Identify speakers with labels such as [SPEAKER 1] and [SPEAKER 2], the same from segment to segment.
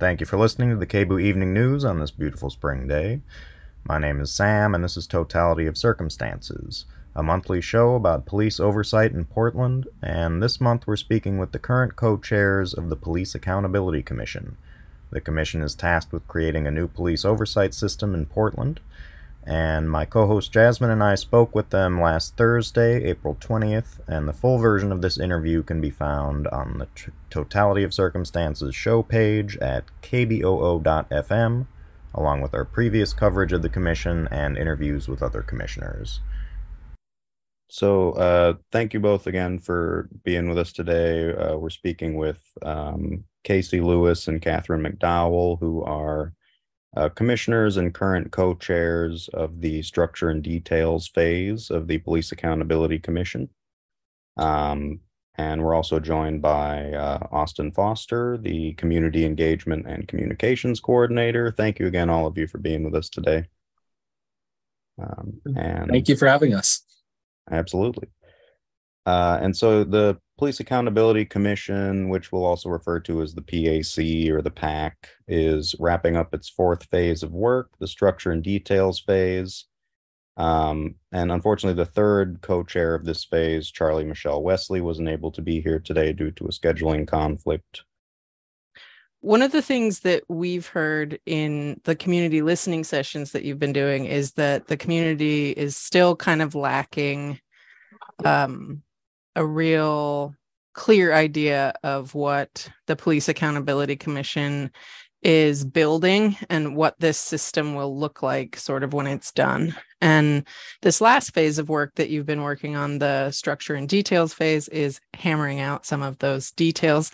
[SPEAKER 1] Thank you for listening to the KBOO Evening News on this beautiful spring day. My name is Sam, and this is Totality of Circumstances, a monthly show about police oversight in Portland, and this month we're speaking with the current co chairs of the Police Accountability Commission. The commission is tasked with creating a new police oversight system in Portland, and my co host Jasmin and I spoke with them last Thursday, April 20th, and the full version of this interview can be found on the Totality of Circumstances show page at kboo.fm, along with our previous coverage of the Commission and interviews with other commissioners. So, uh, thank you both again for being with us today. Uh, we're speaking with um, KC Lewis and Katherine Macdowell, who are uh, commissioners and current co-chairs of the structure and details phase of the Police Accountability Commission. Um, and we're also joined by uh, Austin Foster, the Community Engagement and Communications Coordinator. Thank you again, all of you, for being with us today.
[SPEAKER 2] Um, and thank you for having us.
[SPEAKER 1] Absolutely. Uh, and so the Police Accountability Commission, which we'll also refer to as the PAC or the PAC, is wrapping up its fourth phase of work, the structure and details phase. Um, and unfortunately, the third co chair of this phase, Charlie Michelle-Westley, wasn't able to be here today due to a scheduling conflict.
[SPEAKER 3] One of the things that we've heard in the community listening sessions that you've been doing is that the community is still kind of lacking um, a real clear idea of what the Police Accountability Commission is building and what this system will look like sort of when it's done. And this last phase of work that you've been working on, the structure and details phase, is hammering out some of those details.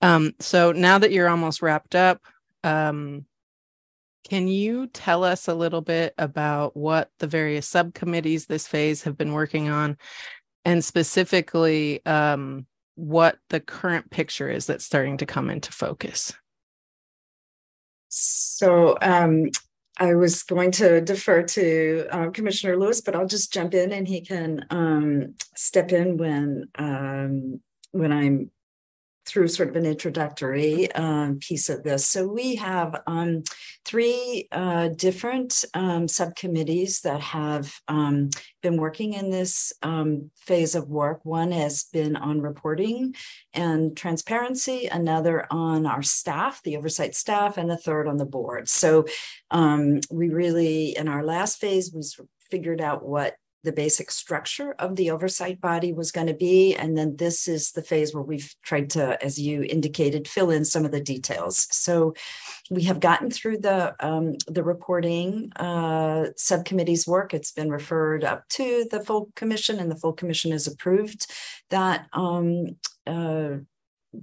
[SPEAKER 3] Um, so now that you're almost wrapped up, um, can you tell us a little bit about what the various subcommittees this phase have been working on and specifically um, what the current picture is that's starting to come into focus.
[SPEAKER 4] So um, I was going to defer to uh, Commissioner Lewis, but I'll just jump in and he can um, step in when um, when I'm through sort of an introductory um, piece of this. So we have um, three uh, different um, subcommittees that have um, been working in this um, phase of work. One has been on reporting and transparency, another on our staff, the oversight staff, and the third on the board. So um, we really, in our last phase, we figured out what the basic structure of the oversight body was going to be. And then this is the phase where we've tried to, as you indicated, fill in some of the details. So we have gotten through the um, the reporting uh, subcommittee's work. It's been referred up to the full commission, and the full commission has approved that um, uh,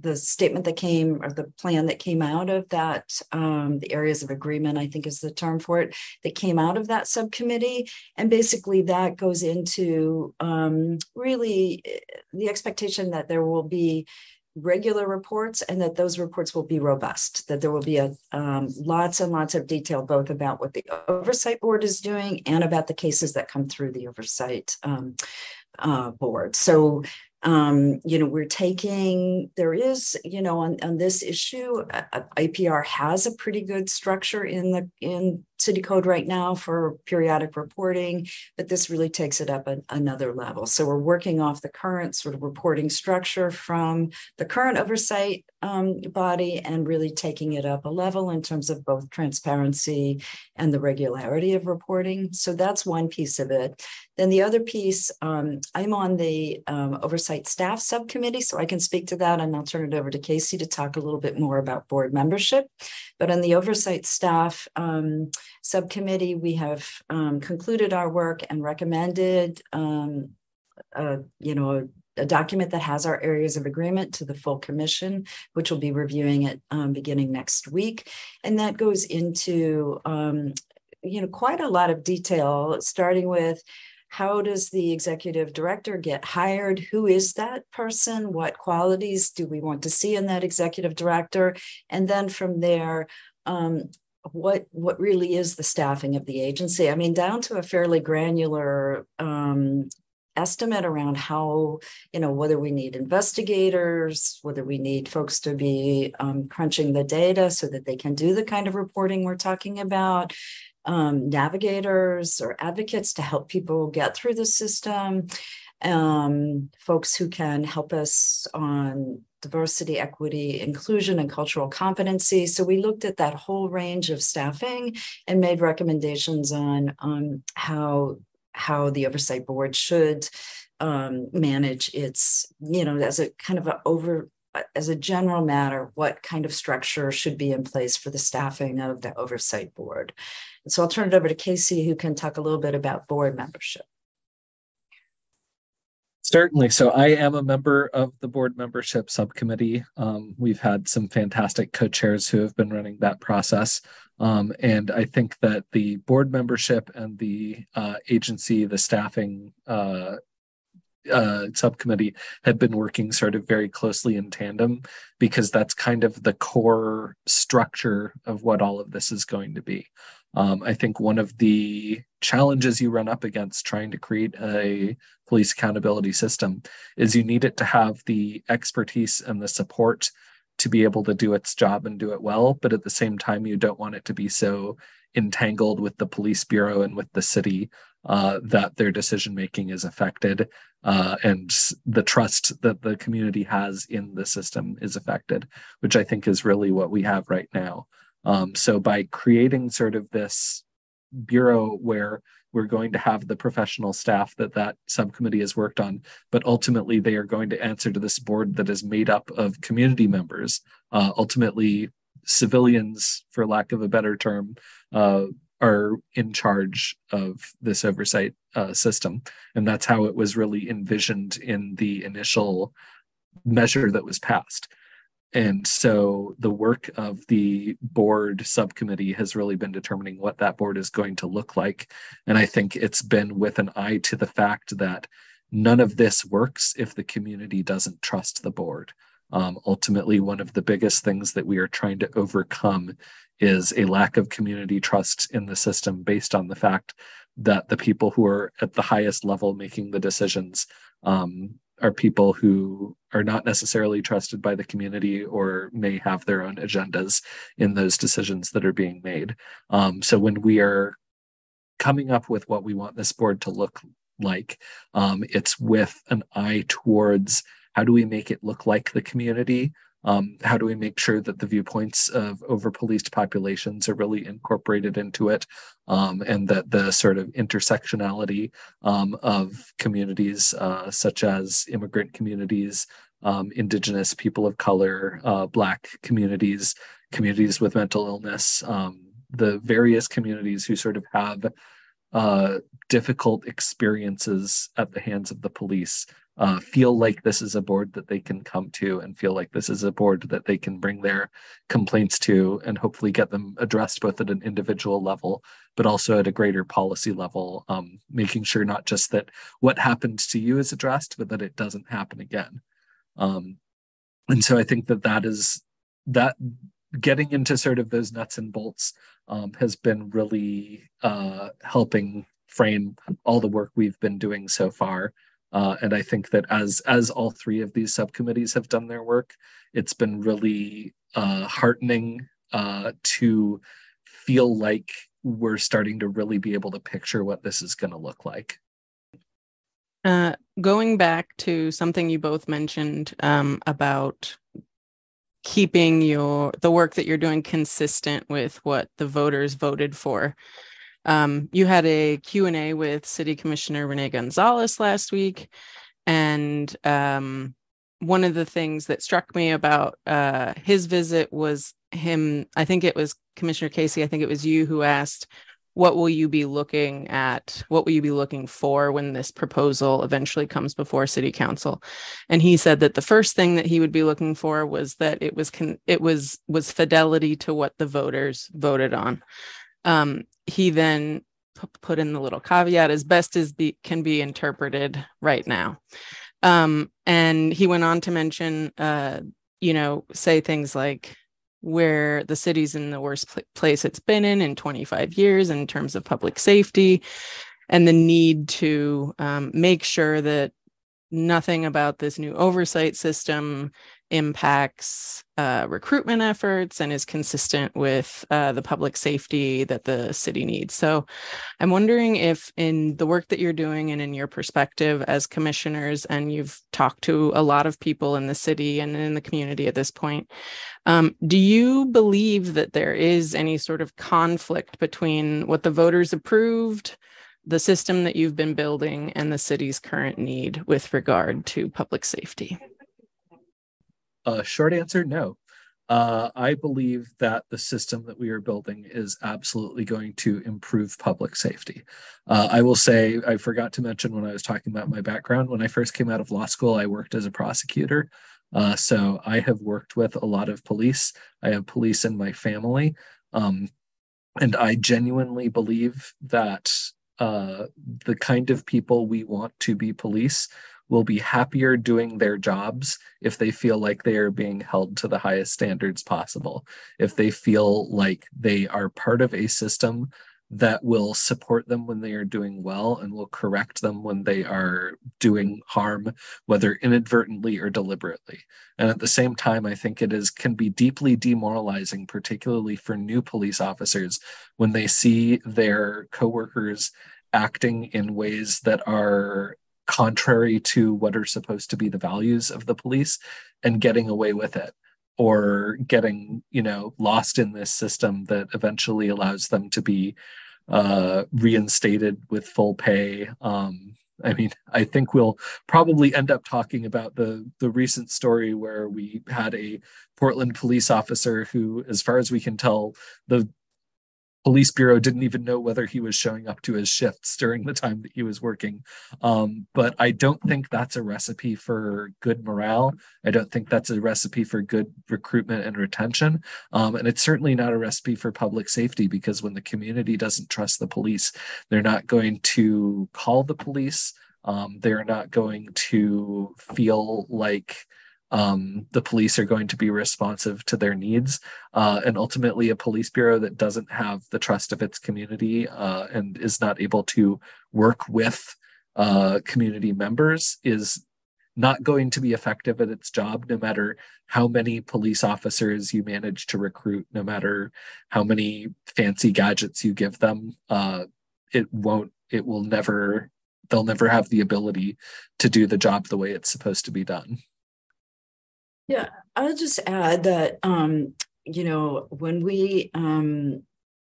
[SPEAKER 4] the statement that came or the plan that came out of that um, the areas of agreement i think is the term for it that came out of that subcommittee. And basically that goes into um, really eh, the expectation that there will be regular reports and that those reports will be robust that there will be a um, lots and lots of detail both about what the oversight board is doing and about the cases that come through the oversight um, uh, board. So um, you know we're taking there is you know on, on this issue uh, ipr has a pretty good structure in the in city code right now for periodic reporting, but this really takes it up a, another level. So we're working off the current sort of reporting structure from the current oversight um, body and really taking it up a level in terms of both transparency and the regularity of reporting. So that's one piece of it. Then the other piece, um, I'm on the um, oversight staff subcommittee, so I can speak to that and I'll turn it over to KC to talk a little bit more about board membership. But on the oversight staff, um, subcommittee, we have um, concluded our work and recommended, um, uh, you know, a, document that has our areas of agreement to the full commission, which will be reviewing it um, beginning next week. And that goes into, um, you know, quite a lot of detail, starting with how does the executive director get hired? Who is that person? What qualities do we want to see in that executive director? And then from there, um, what what really is the staffing of the agency? I mean down to a fairly granular um, estimate around how, you know, whether we need investigators, whether we need folks to be um, crunching the data so that they can do the kind of reporting we're talking about, um, navigators or advocates to help people get through the system, um, folks who can help us on diversity, equity, inclusion, and cultural competency. So we looked at that whole range of staffing and made recommendations on um, how how the oversight board should um, manage its, you know, as a kind of a over as a general matter, what kind of structure should be in place for the staffing of the oversight board. And so I'll turn it over to KC, who can talk a little bit about board membership.
[SPEAKER 2] Certainly. So I am a member of the board membership subcommittee. Um, we've had some fantastic co chairs who have been running that process. Um, and I think that the board membership and the uh, agency, the staffing uh, uh, subcommittee had been working sort of very closely in tandem because that's kind of the core structure of what all of this is going to be. Um, I think one of the challenges you run up against trying to create a police accountability system is you need it to have the expertise and the support to be able to do its job and do it well. But at the same time, you don't want it to be so entangled with the police bureau and with the city uh, that their decision making is affected uh, and the trust that the community has in the system is affected, which I think is really what we have right now. Um, so by creating sort of this bureau where we're going to have the professional staff that that subcommittee has worked on, but ultimately they are going to answer to this board that is made up of community members, uh, ultimately civilians, for lack of a better term, uh, are in charge of this oversight uh, system. And that's how it was really envisioned in the initial measure that was passed. And so the work of the board subcommittee has really been determining what that board is going to look like. And I think it's been with an eye to the fact that none of this works if the community doesn't trust the board. Um, ultimately, one of the biggest things that we are trying to overcome is a lack of community trust in the system based on the fact that the people who are at the highest level making the decisions um, are people who are not necessarily trusted by the community or may have their own agendas in those decisions that are being made. Um, so when we are coming up with what we want this board to look like, um, it's with an eye towards how do we make it look like the community um, how do we make sure that the viewpoints of over policed populations are really incorporated into it? Um, and that the sort of intersectionality um, of communities uh, such as immigrant communities um, indigenous people of color uh, black communities communities with mental illness um, the various communities who sort of have uh, difficult experiences at the hands of the police uh, feel like this is a board that they can come to and feel like this is a board that they can bring their complaints to and hopefully get them addressed both at an individual level but also at a greater policy level um, making sure not just that what happened to you is addressed but that it doesn't happen again. Um, and so i think that that is that getting into sort of those nuts and bolts um, has been really uh, helping frame all the work we've been doing so far uh, and I think that as as all three of these subcommittees have done their work, it's been really uh, heartening uh, to feel like we're starting to really be able to picture what this is going to look like.
[SPEAKER 3] Uh, going back to something you both mentioned um, about keeping your the work that you're doing consistent with what the voters voted for um, you had a Q&A with City Commissioner Rene Gonzalez last week. And um, one of the things that struck me about uh, his visit was him, I think it was Commissioner KC, I think it was you who asked, what will you be looking at? What will you be looking for when this proposal eventually comes before City Council? And he said that the first thing that he would be looking for was that it was con- it was was fidelity to what the voters voted on. Um, he then p- put in the little caveat as best as be, can be interpreted right now. Um, and he went on to mention, uh, you know, say things like where the city's in the worst pl- place it's been in in 25 years in terms of public safety. and the need to um, make sure that nothing about this new oversight system impacts uh, recruitment efforts and is consistent with uh, the public safety that the city needs. So I'm wondering if, in the work that you're doing and in your perspective as commissioners, and you've talked to a lot of people in the city and in the community at this point, um, do you believe that there is any sort of conflict between what the voters approved? the system that you've been building and the city's current need with regard to public safety?
[SPEAKER 2] Uh, short answer no. Uh, I believe that the system that we are building is absolutely going to improve public safety. Uh, I will say, I forgot to mention when I was talking about my background, when I first came out of law school, I worked as a prosecutor. Uh, so I have worked with a lot of police. I have police in my family. Um, and I genuinely believe that uh, the kind of people we want to be police will be happier doing their jobs if they feel like they are being held to the highest standards possible. If they feel like they are part of a system that will support them when they are doing well and will correct them when they are doing harm, whether inadvertently or deliberately. And at the same time, I think it is can be deeply demoralizing, particularly for new police officers, when they see their coworkers acting in ways that are contrary to what are supposed to be the values of the police and getting away with it or getting you know lost in this system that eventually allows them to be uh, reinstated with full pay. Um, I mean, I think we'll probably end up talking about the the recent story where we had a Portland police officer who, as far as we can tell, the police bureau didn't even know whether he was showing up to his shifts during the time that he was working. Um, but i don't think that's a recipe for good morale. I don't think that's a recipe for good recruitment and retention. Um, and it's certainly not a recipe for public safety because when the community doesn't trust the police they're not going to call the police. Um, they're not going to feel like um, the police are going to be responsive to their needs. Uh, and ultimately, a police bureau that doesn't have the trust of its community uh, and is not able to work with uh, community members is not going to be effective at its job, no matter how many police officers you manage to recruit, no matter how many fancy gadgets you give them. Uh, it won't, it will never, they'll never have the ability to do the job the way it's supposed to be done.
[SPEAKER 4] Yeah, I'll just add that, um, you know, when we um,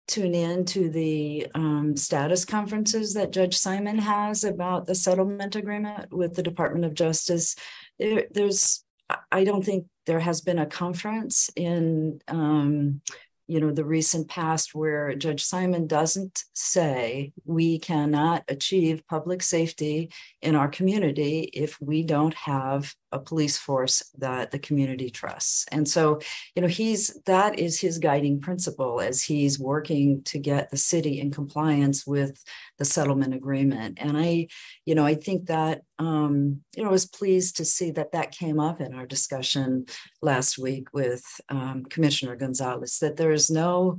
[SPEAKER 4] tune in to the um, status conferences that Judge Simon has about the settlement agreement with the Department of Justice, there, there's, I don't think there has been a conference in um, you know the recent past where judge simon doesn't say we cannot achieve public safety in our community if we don't have a police force that the community trusts. And so you know he's that is his guiding principle as he's working to get the city in compliance with the settlement agreement. And i you know i think that um you know I was pleased to see that that came up in our discussion last week with um, commissioner gonzalez that there is no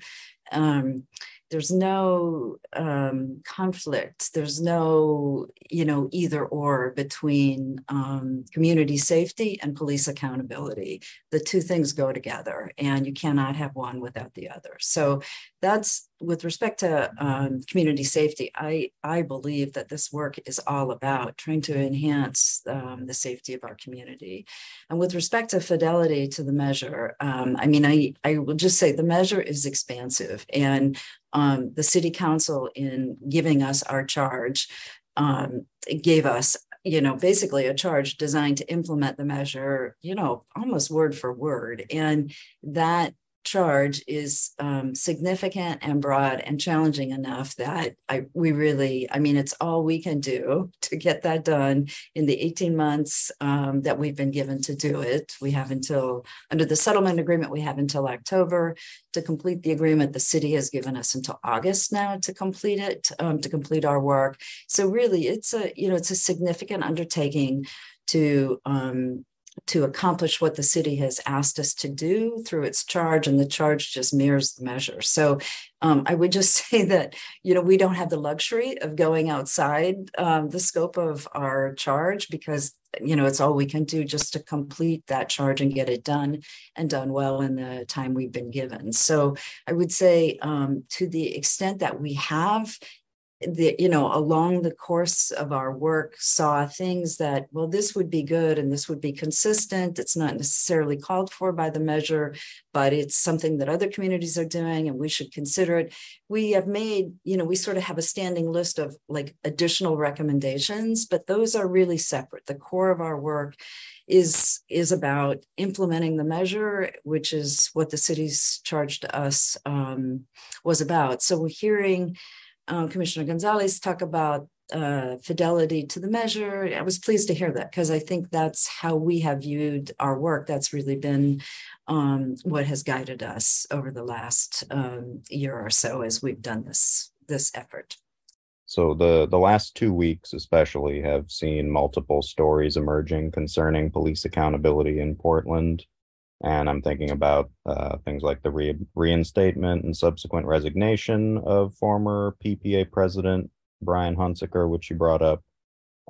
[SPEAKER 4] um there's no um, conflict. There's no you know either or between um, community safety and police accountability. The two things go together and you cannot have one without the other. So that's with respect to um, community safety i i believe that this work is all about trying to enhance um, the safety of our community. And with respect to fidelity to the measure um, i mean i i will just say the measure is expansive and um, the city council in giving us our charge um, gave us you know basically a charge designed to implement the measure you know almost word for word. And that charge is um, significant and broad and challenging enough that I we really I mean it's all we can do to get that done in the 18 months um, that we've been given to do it. We have until under the settlement agreement we have until October to complete the agreement. The city has given us until August now to complete it um, to complete our work. So really it's a you know it's a significant undertaking to um, to accomplish what the city has asked us to do through its charge, and the charge just mirrors the measure. So um, I would just say that you know we don't have the luxury of going outside um, the scope of our charge because you know it's all we can do just to complete that charge and get it done and done well in the time we've been given. So I would say um, to the extent that we have the you know along the course of our work saw things that well this would be good and this would be consistent. It's not necessarily called for by the measure but it's something that other communities are doing and we should consider it. We have made you know we sort of have a standing list of like additional recommendations but those are really separate. The core of our work is is about implementing the measure which is what the city's charged us um, was about. So we're hearing um, Commissioner Gonzalez talk about uh, fidelity to the measure. I was pleased to hear that because I think that's how we have viewed our work. That's really been um, what has guided us over the last um, year or so as we've done this this effort.
[SPEAKER 1] So the the last two weeks, especially, have seen multiple stories emerging concerning police accountability in Portland. And I'm thinking about uh, things like the re- reinstatement and subsequent resignation of former PPA president Brian Hunzeker, which you brought up.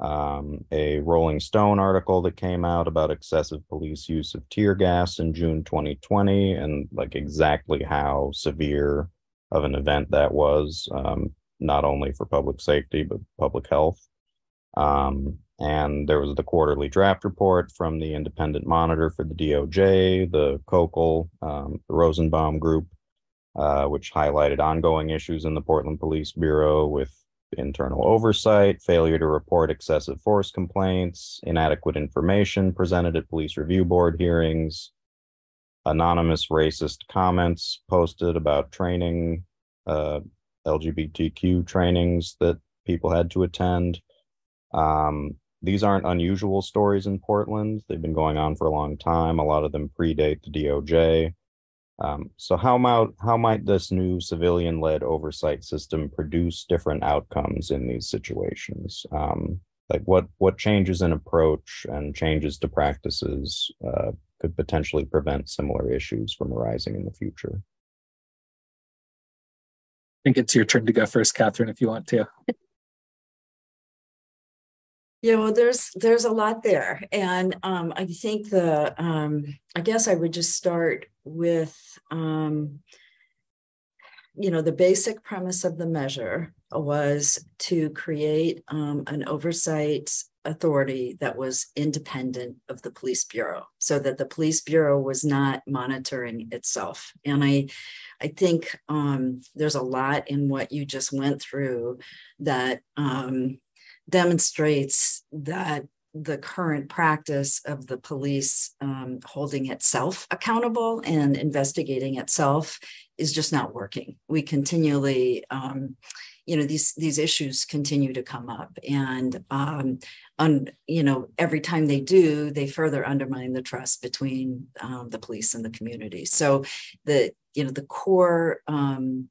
[SPEAKER 1] Um, a Rolling Stone article that came out about excessive police use of tear gas in June 2020 and like exactly how severe of an event that was, um, not only for public safety, but public health. Um, and there was the quarterly draft report from the independent monitor for the DOJ, the COCL, um, the Rosenbaum Group, uh, which highlighted ongoing issues in the Portland Police Bureau with internal oversight, failure to report excessive force complaints, inadequate information presented at police review board hearings, anonymous racist comments posted about training, uh, LGBTQ trainings that people had to attend. Um, these aren't unusual stories in Portland. They've been going on for a long time. A lot of them predate the DOJ. Um, so how might how might this new civilian-led oversight system produce different outcomes in these situations? Um, like what what changes in approach and changes to practices uh, could potentially prevent similar issues from arising in the future?
[SPEAKER 2] I think it's your turn to go first, Katherine, if you want to.
[SPEAKER 4] Yeah, well, there's there's a lot there, and um, I think the um, I guess I would just start with um, you know the basic premise of the measure was to create um, an oversight authority that was independent of the police bureau so that the police bureau was not monitoring itself. And i i think um, there's a lot in what you just went through that um, demonstrates that the current practice of the police um, holding itself accountable and investigating itself is just not working. We continually, um, you know, these these issues continue to come up, and um, on you know, every time they do, they further undermine the trust between um, the police and the community. So, the you know, the core um,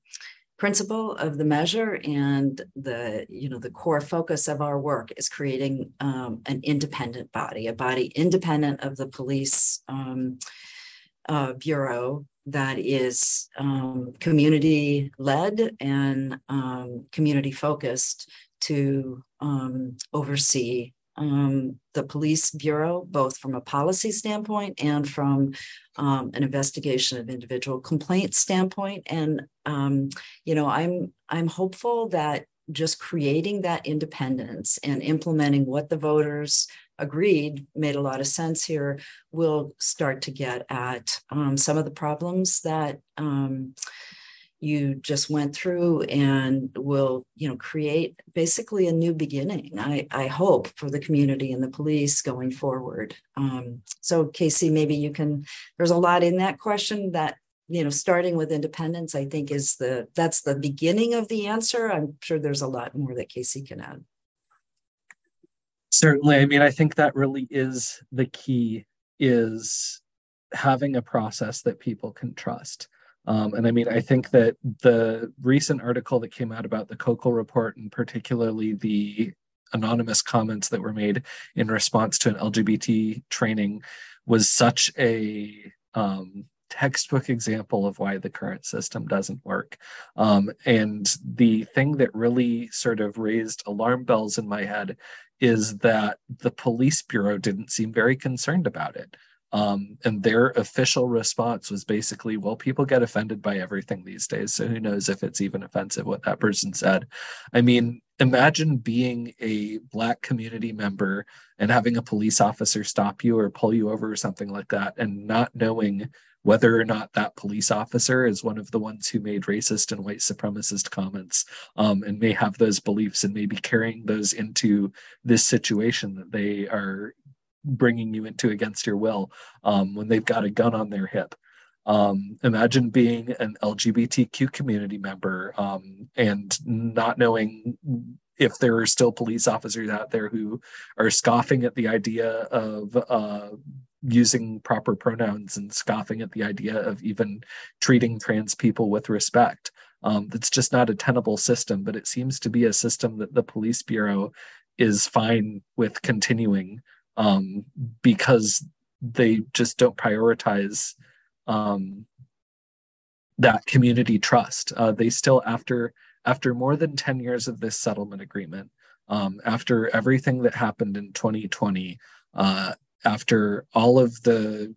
[SPEAKER 4] principle of the measure and the you know the core focus of our work is creating um, an independent body a body independent of the police um, uh, bureau that is um, community led and um, community focused to um, oversee um, the police bureau, both from a policy standpoint and from um, an investigation of individual complaint standpoint. And um, you know, I'm I'm hopeful that just creating that independence and implementing what the voters agreed made a lot of sense here will start to get at um, some of the problems that um, you just went through and will you know create basically a new beginning i i hope for the community and the police going forward. Um, so KC maybe you can there's a lot in that question that you know starting with independence i think is the that's the beginning of the answer. I'm sure there's a lot more that KC can add.
[SPEAKER 2] Certainly. I mean i think that really is the key is having a process that people can trust um, and I mean, I think that the recent article that came out about the COCL report and particularly the anonymous comments that were made in response to an LGBT training was such a um, textbook example of why the current system doesn't work. Um, and the thing that really sort of raised alarm bells in my head is that the police bureau didn't seem very concerned about it. Um, and their official response was basically, well, people get offended by everything these days. So who knows if it's even offensive what that person said. I mean, imagine being a Black community member and having a police officer stop you or pull you over or something like that and not knowing whether or not that police officer is one of the ones who made racist and white supremacist comments um, and may have those beliefs and may be carrying those into this situation that they are bringing you into against your will um, when they've got a gun on their hip. Um, imagine being an LGBTQ community member um, and not knowing if there are still police officers out there who are scoffing at the idea of uh, using proper pronouns and scoffing at the idea of even treating trans people with respect. Um, that's just not a tenable system, but it seems to be a system that the police bureau is fine with continuing um, because they just don't prioritize um, that community trust. Uh, they still, after after more than ten years of this settlement agreement, um, after everything that happened in 2020, uh, after all of the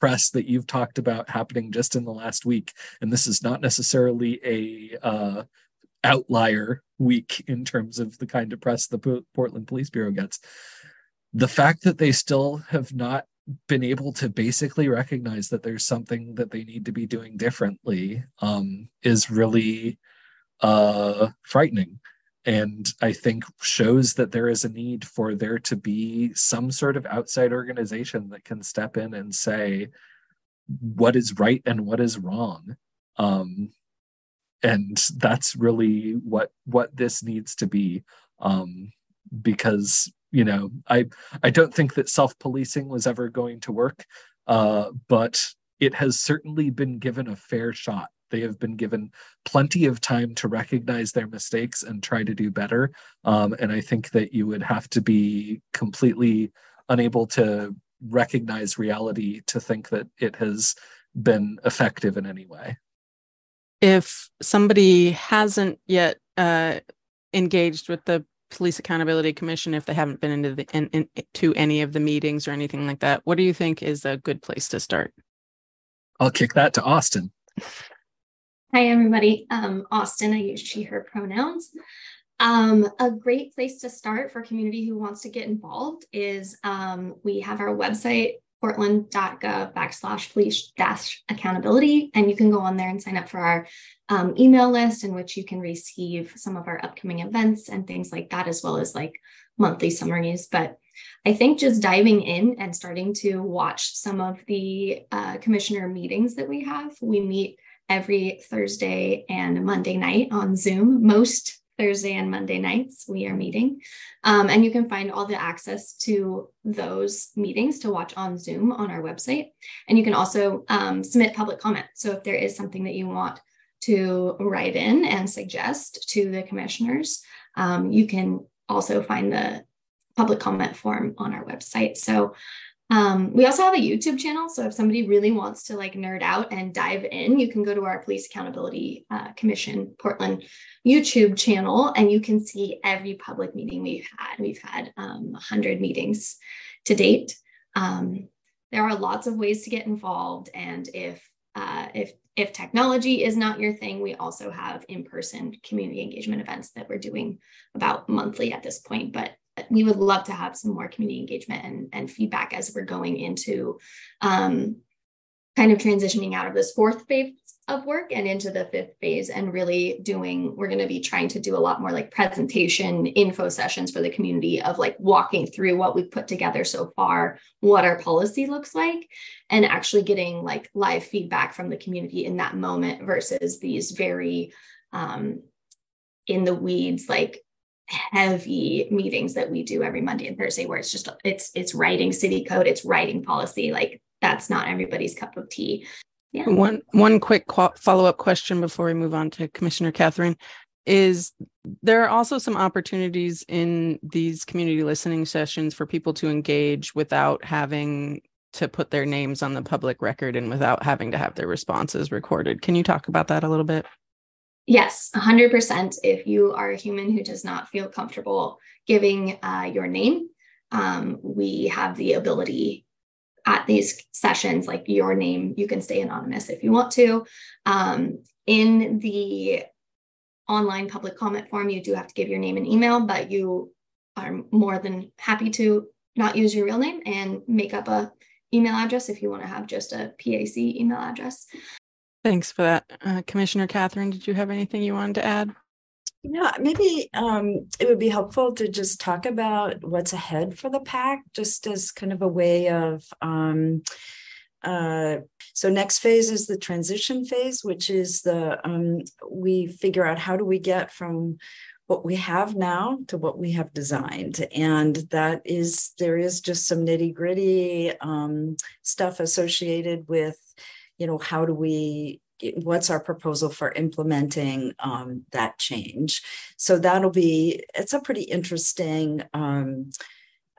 [SPEAKER 2] press that you've talked about happening just in the last week, and this is not necessarily a uh, outlier week in terms of the kind of press the Portland Police Bureau gets the fact that they still have not been able to basically recognize that there's something that they need to be doing differently um, is really uh, frightening. And i think shows that there is a need for there to be some sort of outside organization that can step in and say what is right and what is wrong? Um, and that's really what what this needs to be um, because you know i i don't think that self-policing was ever going to work uh, but it has certainly been given a fair shot. They have been given plenty of time to recognize their mistakes and try to do better um, and i think that you would have to be completely unable to recognize reality to think that it has been effective in any way.
[SPEAKER 3] If somebody hasn't yet uh, engaged with the police accountability commission if they haven't been into the in, in, to any of the meetings or anything like that. What do you think is a good place to start?
[SPEAKER 2] I'll kick that to austin.
[SPEAKER 5] Hi everybody. Um, austin i use she her pronouns. Um, a great place to start for community who wants to get involved is um, we have our website portland.gov backslash police dash accountability. And you can go on there and sign up for our um, email list in which you can receive some of our upcoming events and things like that, as well as like monthly summaries. But I think just diving in and starting to watch some of the uh, commissioner meetings that we have, we meet every Thursday and Monday night on Zoom. Most Thursday and Monday nights we are meeting. Um, and you can find all the access to those meetings to watch on Zoom on our website. And you can also um, submit public comment. So if there is something that you want to write in and suggest to the commissioners, um, you can also find the public comment form on our website. So um, we also have a YouTube channel. So if somebody really wants to like nerd out and dive in, you can go to our Police Accountability uh, Commission Portland YouTube channel and you can see every public meeting we've had. We've had um, 100 meetings to date. Um, there are lots of ways to get involved. And if uh, if if technology is not your thing, we also have in-person community engagement events that we're doing about monthly at this point. But we would love to have some more community engagement and, and feedback as we're going into um, kind of transitioning out of this fourth phase of work and into the fifth phase and really doing we're going to be trying to do a lot more like presentation info sessions for the community of like walking through what we've put together so far what our policy looks like and actually getting like live feedback from the community in that moment versus these very um, in the weeds like heavy meetings that we do every Monday and Thursday where it's just it's it's writing city code, it's writing policy. Like that's not everybody's cup of tea.
[SPEAKER 3] Yeah. One one quick follow up question before we move on to Commissioner Katherine. is there are also some opportunities in these community listening sessions for people to engage without having to put their names on the public record and without having to have their responses recorded. Can you talk about that a little bit?
[SPEAKER 5] Yes, 100%. If you are a human who does not feel comfortable giving uh, your name, um, we have the ability at these sessions, like your name, you can stay anonymous if you want to. Um, in the online public comment form, you do have to give your name and email, but you are more than happy to not use your real name and make up a email address if you want to have just a PAC email address.
[SPEAKER 3] Thanks for that. Uh, Commissioner Katherine, did you have anything you wanted to add?
[SPEAKER 4] Yeah, maybe um, it would be helpful to just talk about what's ahead for the PAC, just as kind of a way of. Um, uh, so next phase is the transition phase, which is the um, we figure out how do we get from what we have now to what we have designed and that is there is just some nitty gritty um, stuff associated with you know how do we what's our proposal for implementing um, that change? So that'll be it's a pretty interesting um,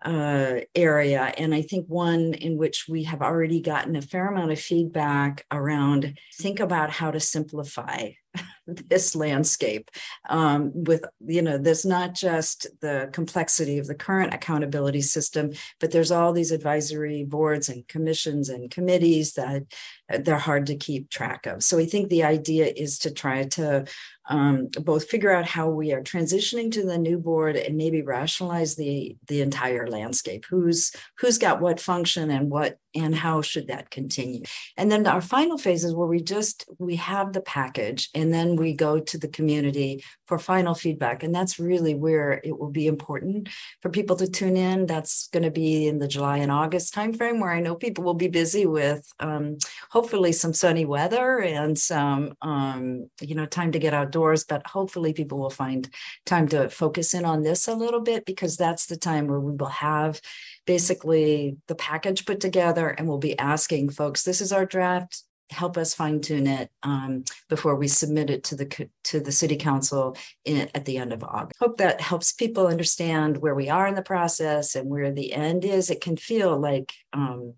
[SPEAKER 4] uh, area. And i think one in which we have already gotten a fair amount of feedback around think about how to simplify this landscape um, with you know there's not just the complexity of the current accountability system but there's all these advisory boards and commissions and committees that uh, they're hard to keep track of. So i think the idea is to try to um, both figure out how we are transitioning to the new board and maybe rationalize the the entire landscape. Who's who's got what function and what and how should that continue? And then our final phase is where we just we have the package and we go to the community for final feedback. And that's really where it will be important for people to tune in. That's going to be in the july and august timeframe where i know people will be busy with um, hopefully some sunny weather and some um, you know time to get outdoors but hopefully people will find time to focus in on this a little bit because that's the time where we will have basically the package put together and we'll be asking folks this is our draft help us fine tune it um, before we submit it to the to the city council in, at the end of August. Hope that helps people understand where we are in the process and where the end is. It can feel like um,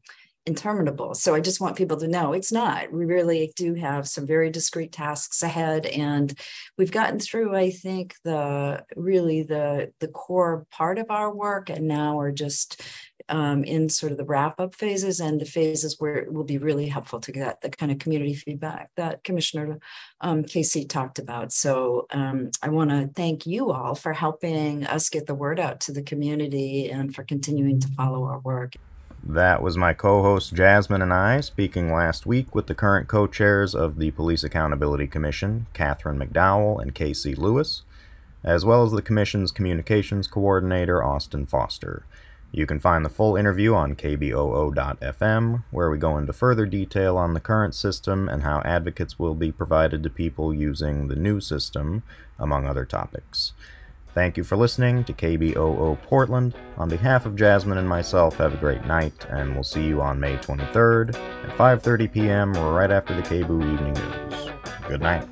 [SPEAKER 4] interminable. So I just want people to know it's not. We really do have some very discrete tasks ahead and we've gotten through I think the really the the core part of our work and now we're just um, in sort of the wrap up phases and the phases where it will be really helpful to get the kind of community feedback that Commissioner um, KC talked about. So um, I want to thank you all for helping us get the word out to the community and for continuing to follow our work.
[SPEAKER 1] That was my co host Jasmin and I speaking last week with the current co chairs of the Police Accountability Commission, Katherine Macdowell and KC Lewis, as well as the Commission's Communications Coordinator, Austin Foster. You can find the full interview on kboo.fm, where we go into further detail on the current system and how advocates will be provided to people using the new system, among other topics. Thank you for listening to KBOO Portland. On behalf of Jasmin and myself, have a great night, and we'll see you on May 23rd at 5:30 p.m. right after the KBOO Evening News. Good night.